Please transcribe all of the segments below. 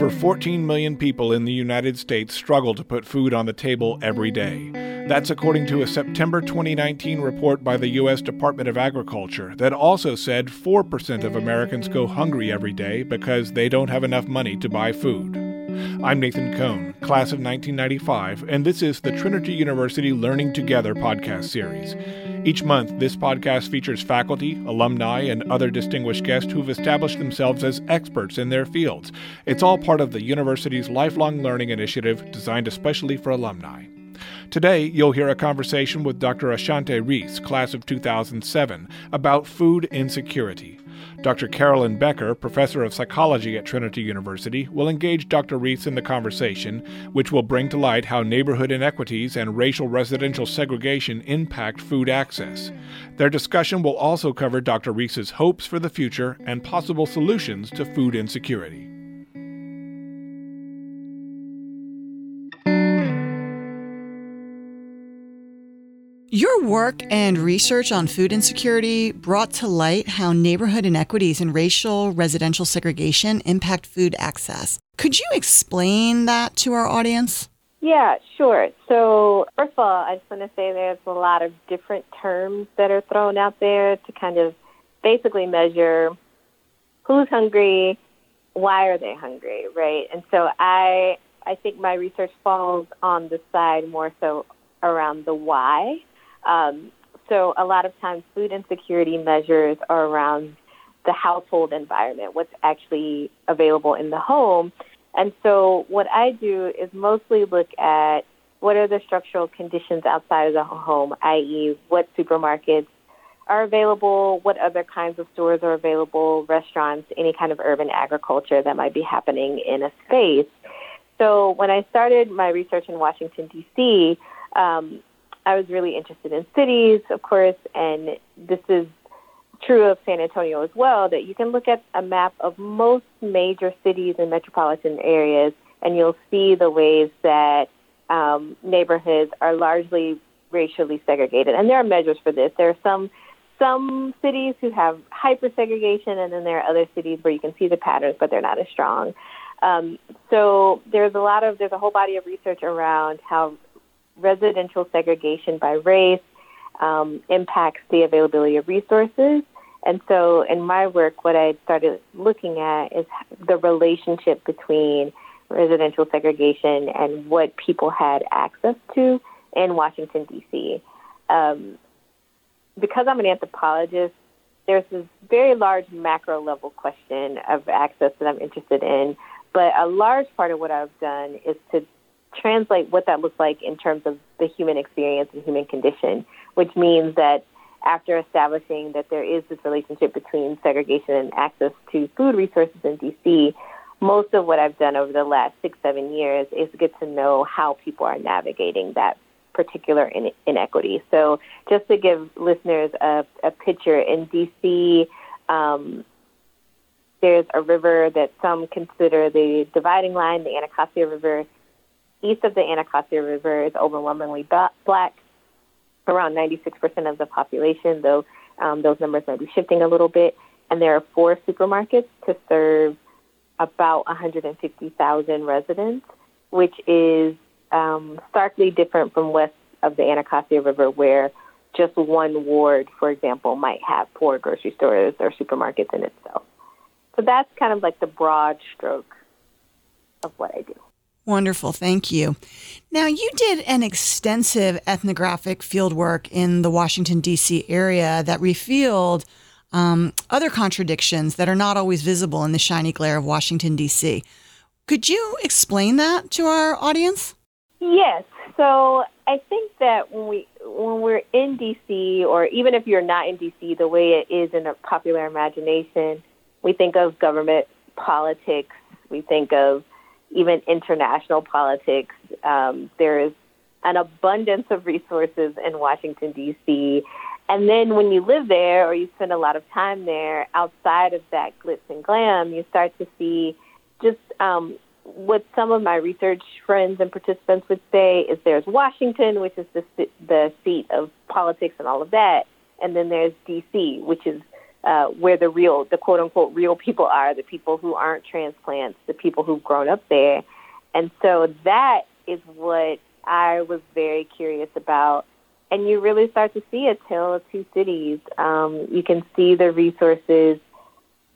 Over 14 million people in the United States struggle to put food on the table every day. That's according to a September 2019 report by the U.S. Department of Agriculture that also said 4% of Americans go hungry every day because they don't have enough money to buy food. I'm Nathan Cohn, class of 1995, and this is the Trinity University Learning Together podcast series. Each month, this podcast features faculty, alumni, and other distinguished guests who've established themselves as experts in their fields. It's all part of the university's lifelong learning initiative designed especially for alumni. Today, you'll hear a conversation with Dr. Ashante Reese, class of 2007, about food insecurity. Dr. Carolyn Becker, professor of psychology at Trinity University, will engage Dr. Reese in the conversation, which will bring to light how neighborhood inequities and racial residential segregation impact food access. Their discussion will also cover Dr. Reese's hopes for the future and possible solutions to food insecurity. Your work and research on food insecurity brought to light how neighborhood inequities and racial residential segregation impact food access. Could you explain that to our audience? Yeah, sure. So, first of all, I just want to say there's a lot of different terms that are thrown out there to kind of basically measure who's hungry, why are they hungry, right? And so I I think my research falls on the side more so around the why um, so a lot of times food insecurity measures are around the household environment, what's actually available in the home. And so what I do is mostly look at what are the structural conditions outside of the home, i.e., what supermarkets are available, what other kinds of stores are available, restaurants, any kind of urban agriculture that might be happening in a space. So when I started my research in Washington, D.C., um, I was really interested in cities, of course, and this is true of San Antonio as well, that you can look at a map of most major cities and metropolitan areas, and you'll see the ways that um, neighborhoods are largely racially segregated. And there are measures for this. There are some some cities who have hyper segregation, and then there are other cities where you can see the patterns, but they're not as strong. Um, so there's a lot of there's a whole body of research around how residential segregation by race um, impacts the availability of resources. And so in my work, what I started looking at is the relationship between residential segregation and what people had access to in Washington, D.C. Um, because I'm an anthropologist, there's this very large macro level question of access that I'm interested in. But a large part of what I've done is to translate what that looks like in terms of the human experience and human condition, which means that after establishing that there is this relationship between segregation and access to food resources in DC, most of what I've done over the last six, seven years is get to know how people are navigating that particular in- inequity. So, just to give listeners a, a picture, in DC, um, there's a river that some consider the dividing line, the Anacostia River east of the Anacostia River is overwhelmingly black, around 96% of the population, though um, those numbers might be shifting a little bit. And there are four supermarkets to serve about 150,000 residents, which is um, starkly different from west of the Anacostia River, where just one ward, for example, might have four grocery stores or supermarkets in itself. So that's kind of like the broad stroke of what I do. Wonderful. Thank you. Now, you did an extensive ethnographic fieldwork in the Washington, D.C. area that revealed um, other contradictions that are not always visible in the shiny glare of Washington, D.C. Could you explain that to our audience? Yes. So I think that when we when we're in DC, or even if you're not in DC, the way it is in a popular imagination, we think of government politics. We think of even international politics. Um, there is an abundance of resources in Washington, D.C. And then when you live there or you spend a lot of time there, outside of that glitz and glam, you start to see just um, what some of my research friends and participants would say is there's Washington, which is the, the seat of politics and all of that. And then there's D.C., which is uh, where the real, the quote unquote real people are, the people who aren't transplants, the people who've grown up there. And so that is what I was very curious about. And you really start to see a tale of two cities. Um, you can see the resources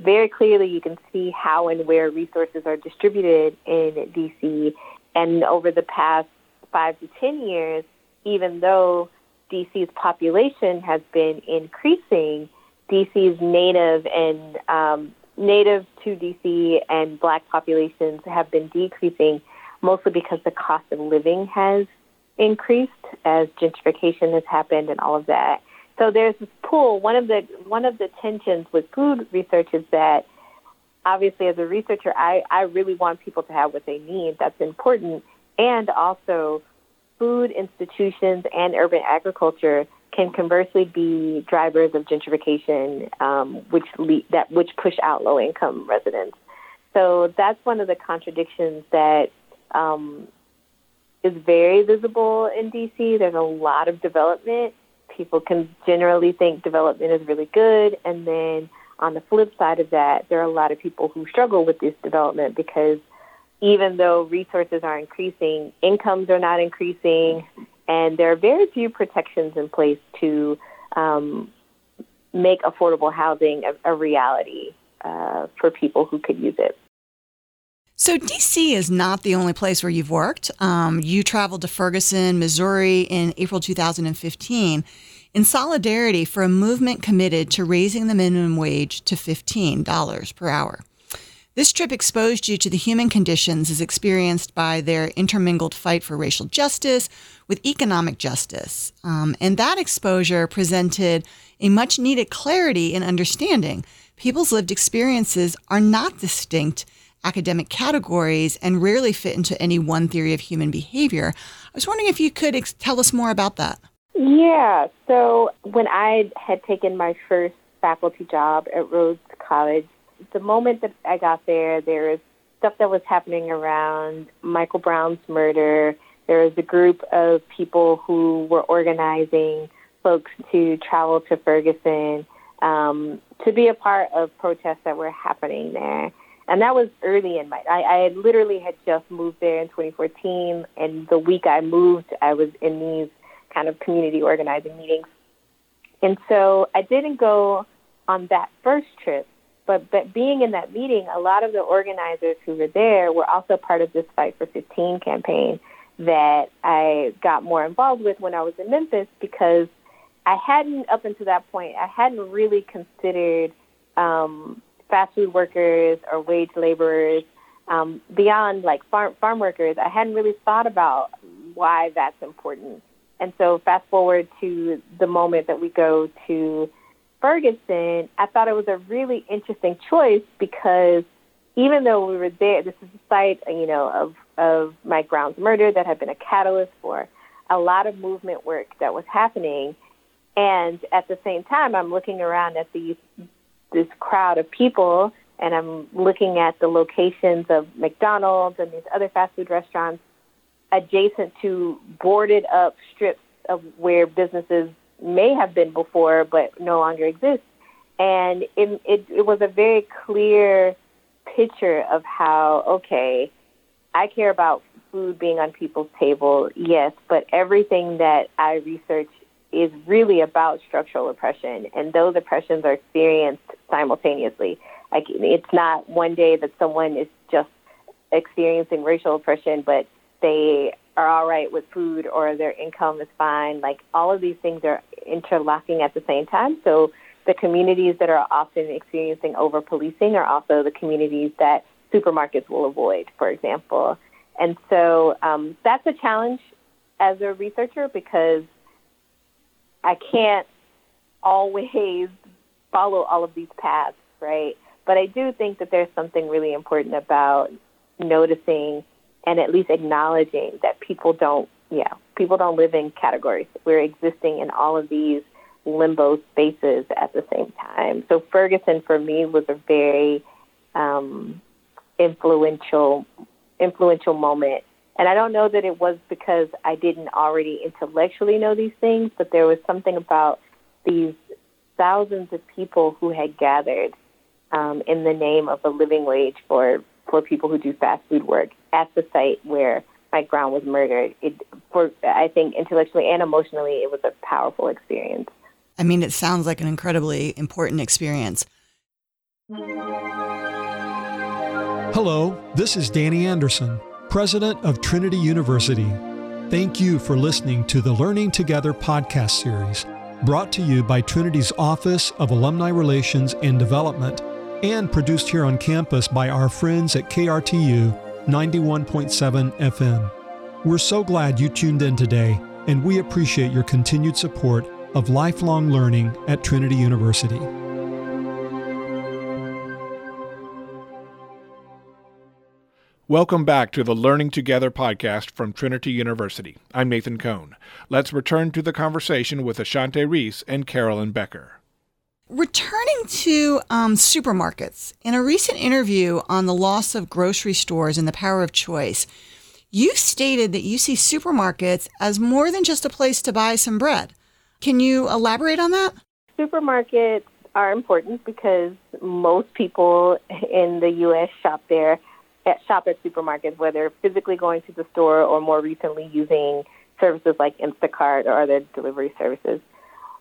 very clearly. You can see how and where resources are distributed in DC. And over the past five to 10 years, even though DC's population has been increasing, DC's native and um, native to DC and black populations have been decreasing mostly because the cost of living has increased as gentrification has happened and all of that. So there's this pull. One of the one of the tensions with food research is that obviously as a researcher I, I really want people to have what they need. That's important. And also food institutions and urban agriculture can conversely be drivers of gentrification, um, which lead, that which push out low income residents. So that's one of the contradictions that um, is very visible in DC. There's a lot of development. People can generally think development is really good, and then on the flip side of that, there are a lot of people who struggle with this development because even though resources are increasing, incomes are not increasing, and there are very few protections in place to um, make affordable housing a, a reality uh, for people who could use it. So, DC is not the only place where you've worked. Um, you traveled to Ferguson, Missouri in April 2015 in solidarity for a movement committed to raising the minimum wage to $15 per hour. This trip exposed you to the human conditions as experienced by their intermingled fight for racial justice with economic justice. Um, and that exposure presented a much needed clarity and understanding. People's lived experiences are not distinct academic categories and rarely fit into any one theory of human behavior. I was wondering if you could ex- tell us more about that. Yeah. So when I had taken my first faculty job at Rhodes College, the moment that I got there, there was stuff that was happening around Michael Brown's murder. There was a group of people who were organizing folks to travel to Ferguson um, to be a part of protests that were happening there. And that was early in my. I, I literally had just moved there in 2014, and the week I moved, I was in these kind of community organizing meetings. And so I didn't go on that first trip, but, but being in that meeting, a lot of the organizers who were there were also part of this Fight for 15 campaign that I got more involved with when I was in Memphis because I hadn't, up until that point, I hadn't really considered um, fast food workers or wage laborers um, beyond like farm, farm workers. I hadn't really thought about why that's important. And so, fast forward to the moment that we go to Ferguson, I thought it was a really interesting choice because even though we were there, this is the site, you know, of, of Mike Brown's murder that had been a catalyst for a lot of movement work that was happening. And at the same time, I'm looking around at these this crowd of people, and I'm looking at the locations of McDonald's and these other fast food restaurants adjacent to boarded up strips of where businesses may have been before but no longer exists. And it, it, it was a very clear picture of how, okay, I care about food being on people's table, yes, but everything that I research is really about structural oppression, and those oppressions are experienced simultaneously. Like it's not one day that someone is just experiencing racial oppression, but they are all right with food or their income is fine. Like all of these things are interlocking at the same time. So the communities that are often experiencing over policing are also the communities that supermarkets will avoid, for example. And so um, that's a challenge as a researcher because I can't always follow all of these paths, right? But I do think that there's something really important about noticing and at least acknowledging that people don't, yeah, people don't live in categories. We're existing in all of these limbo spaces at the same time. So Ferguson for me was a very um, influential influential moment. And I don't know that it was because I didn't already intellectually know these things, but there was something about these thousands of people who had gathered um, in the name of a living wage for, for people who do fast food work at the site where Mike Brown was murdered. It, for I think intellectually and emotionally, it was a powerful experience. I mean, it sounds like an incredibly important experience. Hello, this is Danny Anderson, President of Trinity University. Thank you for listening to the Learning Together podcast series, brought to you by Trinity's Office of Alumni Relations and Development, and produced here on campus by our friends at KRTU 91.7 FM. We're so glad you tuned in today, and we appreciate your continued support of lifelong learning at Trinity University. Welcome back to the Learning Together podcast from Trinity University. I'm Nathan Cohn. Let's return to the conversation with Ashante Reese and Carolyn Becker. Returning to um, supermarkets, in a recent interview on the loss of grocery stores and the power of choice, you stated that you see supermarkets as more than just a place to buy some bread. Can you elaborate on that? Supermarkets are important because most people in the U.S. shop there at shop at supermarkets, whether physically going to the store or more recently using services like Instacart or other delivery services.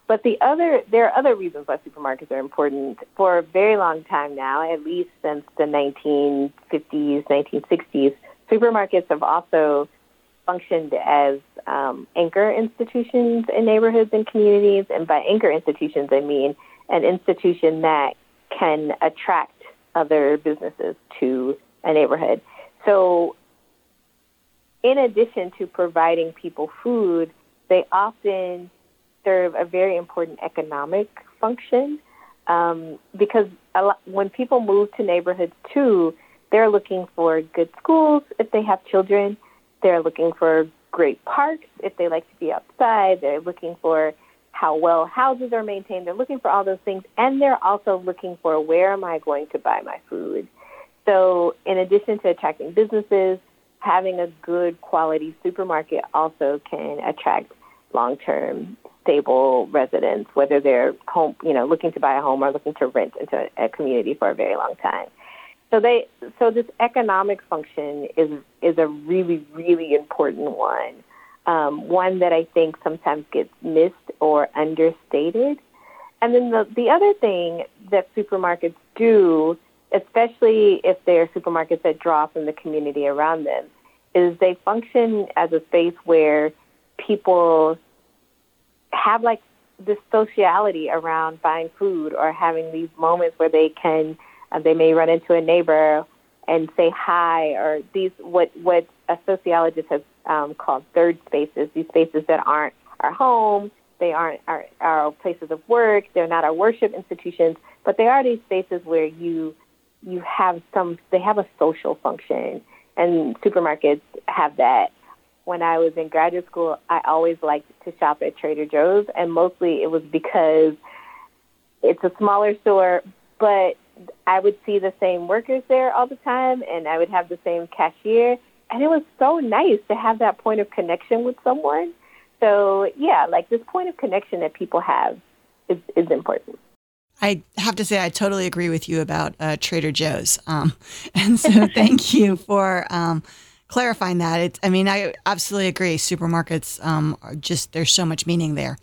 But the other, there are other reasons why supermarkets are important. For a very long time now, at least since the 1950s, 1960s, supermarkets have also functioned as um, anchor institutions in neighborhoods and communities. And by anchor institutions, I mean an institution that can attract other businesses to a neighborhood. So, in addition to providing people food, they often serve a very important economic function um, because lot, when people move to neighborhoods too, they're looking for good schools if they have children. They're looking for great parks if they like to be outside. They're looking for how well houses are maintained. They're looking for all those things. And they're also looking for where am I going to buy my food? So, in addition to attracting businesses, having a good quality supermarket also can attract long term stable residents, whether they're home, you know, looking to buy a home or looking to rent into a community for a very long time. So they, so this economic function is is a really really important one, um, one that I think sometimes gets missed or understated. And then the the other thing that supermarkets do especially if they're supermarkets that draw from the community around them, is they function as a space where people have like this sociality around buying food or having these moments where they can uh, they may run into a neighbor and say hi or these what what a sociologist has um, called third spaces these spaces that aren't our home they aren't our, our places of work they're not our worship institutions but they are these spaces where you you have some, they have a social function, and supermarkets have that. When I was in graduate school, I always liked to shop at Trader Joe's, and mostly it was because it's a smaller store, but I would see the same workers there all the time, and I would have the same cashier, and it was so nice to have that point of connection with someone. So yeah, like this point of connection that people have is, is important. I have to say, I totally agree with you about uh, Trader Joe's. Um, and so thank you for um, clarifying that. It's, I mean, I absolutely agree. Supermarkets um, are just, there's so much meaning there.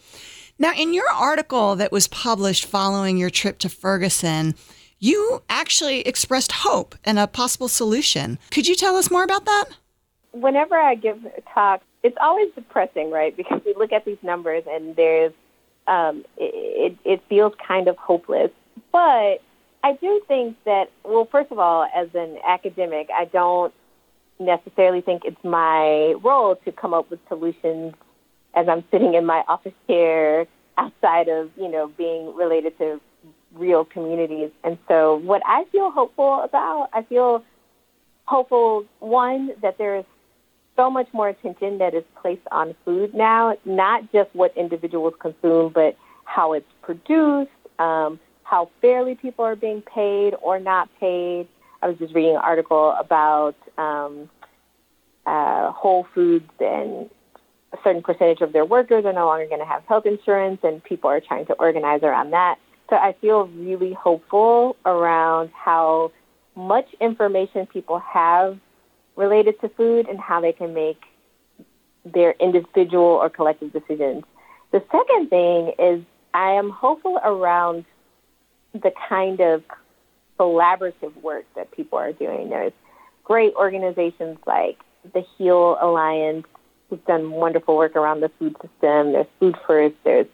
Now, in your article that was published following your trip to Ferguson, you actually expressed hope and a possible solution. Could you tell us more about that? Whenever I give a talk, it's always depressing, right? Because we look at these numbers and there's um, it, it feels kind of hopeless. But I do think that, well, first of all, as an academic, I don't necessarily think it's my role to come up with solutions as I'm sitting in my office chair outside of, you know, being related to real communities. And so what I feel hopeful about, I feel hopeful, one, that there is so much more attention that is placed on food now, not just what individuals consume, but how it's produced, um, how fairly people are being paid or not paid. I was just reading an article about um, uh, Whole Foods and a certain percentage of their workers are no longer going to have health insurance, and people are trying to organize around that. So I feel really hopeful around how much information people have related to food and how they can make their individual or collective decisions. The second thing is I am hopeful around the kind of collaborative work that people are doing. There's great organizations like the HEAL Alliance, who've done wonderful work around the food system. There's Food First. There's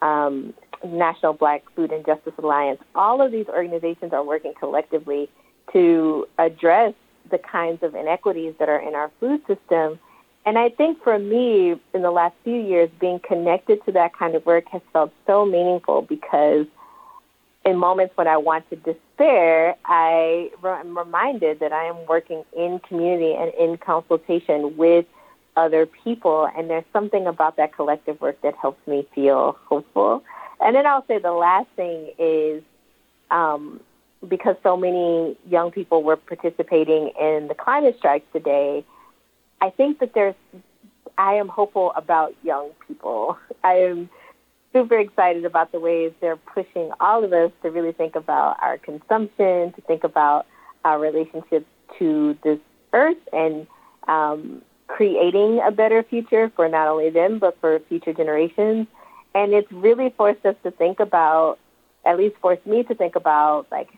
um, National Black Food and Justice Alliance. All of these organizations are working collectively to address the kinds of inequities that are in our food system. And I think for me, in the last few years, being connected to that kind of work has felt so meaningful because in moments when I want to despair, I am reminded that I am working in community and in consultation with other people. And there's something about that collective work that helps me feel hopeful. And then I'll say the last thing is um, because so many young people were participating in the climate strikes today, I think that there's, I am hopeful about young people. I am super excited about the ways they're pushing all of us to really think about our consumption, to think about our relationship to this earth and um, creating a better future for not only them, but for future generations. And it's really forced us to think about, at least forced me to think about, like,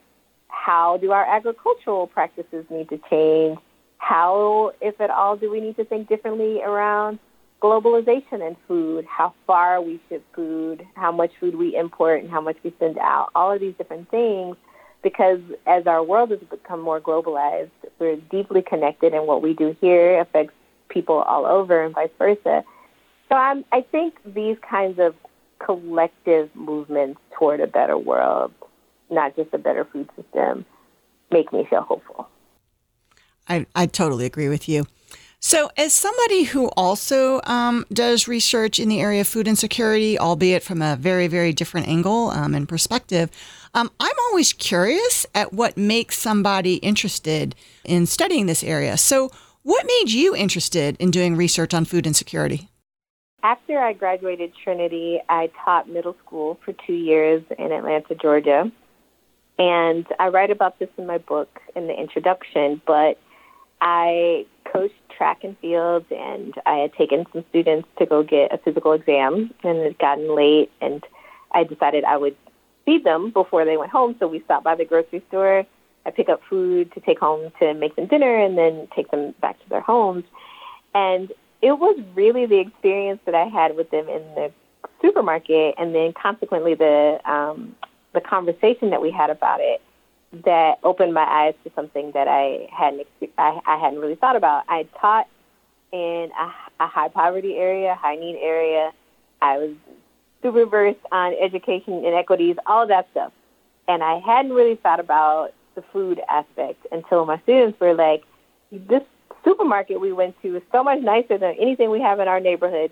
how do our agricultural practices need to change? How, if at all, do we need to think differently around globalization and food, how far we ship food, how much food we import, and how much we send out, all of these different things. Because as our world has become more globalized, we're deeply connected, and what we do here affects people all over, and vice versa. So I'm, I think these kinds of collective movements toward a better world, not just a better food system, make me feel hopeful. I, I totally agree with you. So, as somebody who also um, does research in the area of food insecurity, albeit from a very, very different angle um, and perspective, um, I'm always curious at what makes somebody interested in studying this area. So, what made you interested in doing research on food insecurity? After I graduated Trinity, I taught middle school for two years in Atlanta, Georgia. And I write about this in my book in the introduction, but I coached track and field, and I had taken some students to go get a physical exam, and it had gotten late, and I decided I would feed them before they went home. So we stopped by the grocery store. I pick up food to take home to make them dinner, and then take them back to their homes. And it was really the experience that I had with them in the supermarket, and then consequently the um, the conversation that we had about it that opened my eyes to something that I hadn't I, I hadn't really thought about. I taught in a, a high poverty area, high need area. I was super versed on education inequities, all that stuff, and I hadn't really thought about the food aspect until my students were like, "This supermarket we went to is so much nicer than anything we have in our neighborhood."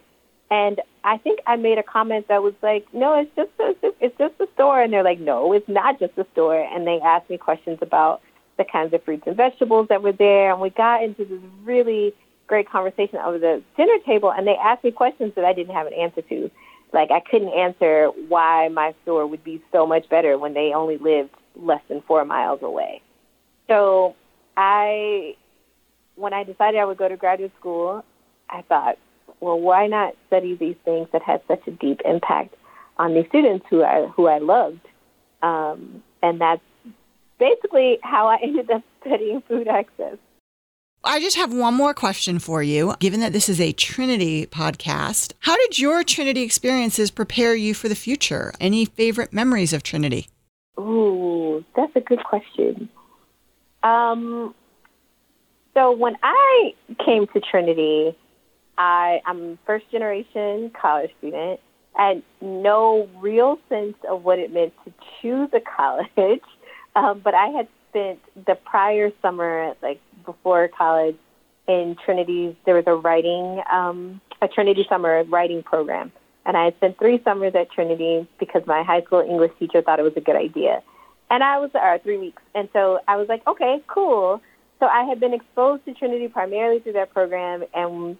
And I think I made a comment that was like, "No, it's just a, it's just a store." And they're like, "No, it's not just a store." And they asked me questions about the kinds of fruits and vegetables that were there, and we got into this really great conversation over the dinner table. And they asked me questions that I didn't have an answer to. Like I couldn't answer why my store would be so much better when they only lived less than four miles away. So I, when I decided I would go to graduate school, I thought, well, why not study these things that had such a deep impact on these students who I who I loved? Um, and that's basically how I ended up studying food access. I just have one more question for you. Given that this is a Trinity podcast, how did your Trinity experiences prepare you for the future? Any favorite memories of Trinity? Ooh, that's a good question. Um, so when I came to Trinity, I, I'm first generation college student. Had no real sense of what it meant to choose a college, um, but I had spent the prior summer, like before college, in Trinity. There was a writing, um, a Trinity summer writing program, and I had spent three summers at Trinity because my high school English teacher thought it was a good idea. And I was, or three weeks, and so I was like, okay, cool. So I had been exposed to Trinity primarily through that program, and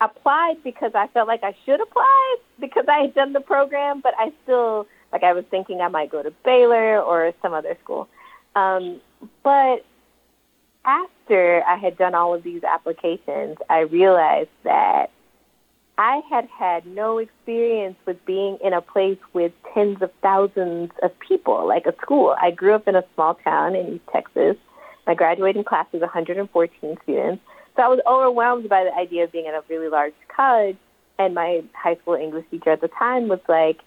applied because I felt like I should apply because I had done the program, but I still like I was thinking I might go to Baylor or some other school. Um, but after I had done all of these applications, I realized that I had had no experience with being in a place with tens of thousands of people, like a school. I grew up in a small town in East Texas. My graduating class was 114 students. So I was overwhelmed by the idea of being in a really large college. And my high school English teacher at the time was like,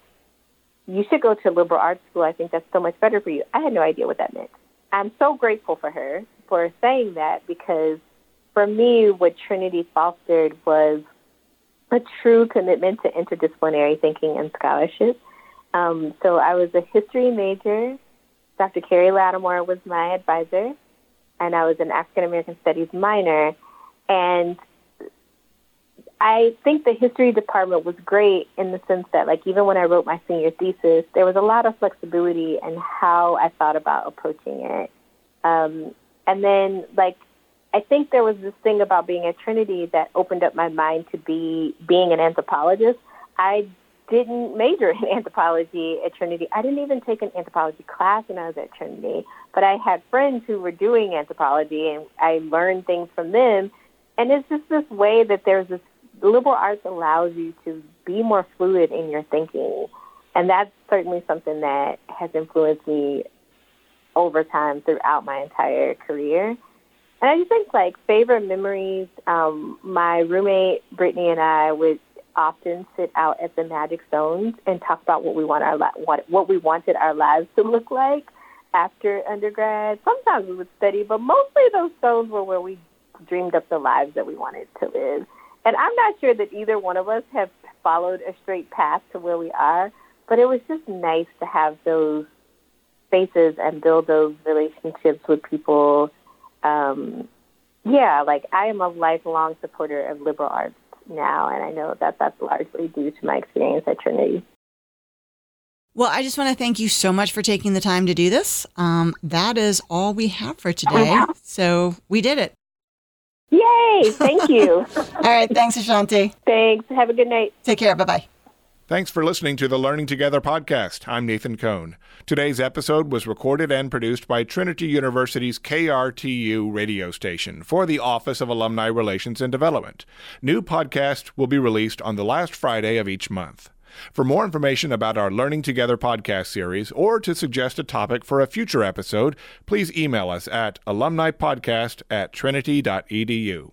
you should go to liberal arts school. I think that's so much better for you. I had no idea what that meant. I'm so grateful for her for saying that because for me, what Trinity fostered was a true commitment to interdisciplinary thinking and scholarship. Um, so I was a history major. Dr. Carey Latimore was my advisor, and I was an African American studies minor. And I think the history department was great in the sense that, like, even when I wrote my senior thesis, there was a lot of flexibility in how I thought about approaching it. Um, and then, like, I think there was this thing about being at Trinity that opened up my mind to be being an anthropologist. I didn't major in anthropology at Trinity. I didn't even take an anthropology class when I was at Trinity, but I had friends who were doing anthropology and I learned things from them. And it's just this way that there's this liberal arts allows you to be more fluid in your thinking. And that's certainly something that has influenced me over time throughout my entire career. And I just think like favorite memories. Um, my roommate Brittany and I would often sit out at the Magic Stones and talk about what we want our what what we wanted our lives to look like after undergrad. Sometimes we would study, but mostly those zones were where we dreamed up the lives that we wanted to live. And I'm not sure that either one of us have followed a straight path to where we are, but it was just nice to have those spaces and build those relationships with people um, yeah, like I am a lifelong supporter of liberal arts now, and I know that that's largely due to my experience at Trinity. Well, I just want to thank you so much for taking the time to do this. Um, that is all we have for today. So we did it. Yay! Thank you. all right. Thanks, Ashanti. Thanks. Have a good night. Take care. Bye bye. Thanks for listening to the Learning Together podcast. I'm Nathan Cohn. Today's episode was recorded and produced by Trinity University's KRTU radio station for the Office of Alumni Relations and Development. New podcasts will be released on the last Friday of each month. For more information about our Learning Together podcast series or to suggest a topic for a future episode, please email us at alumnipodcast at trinity.edu.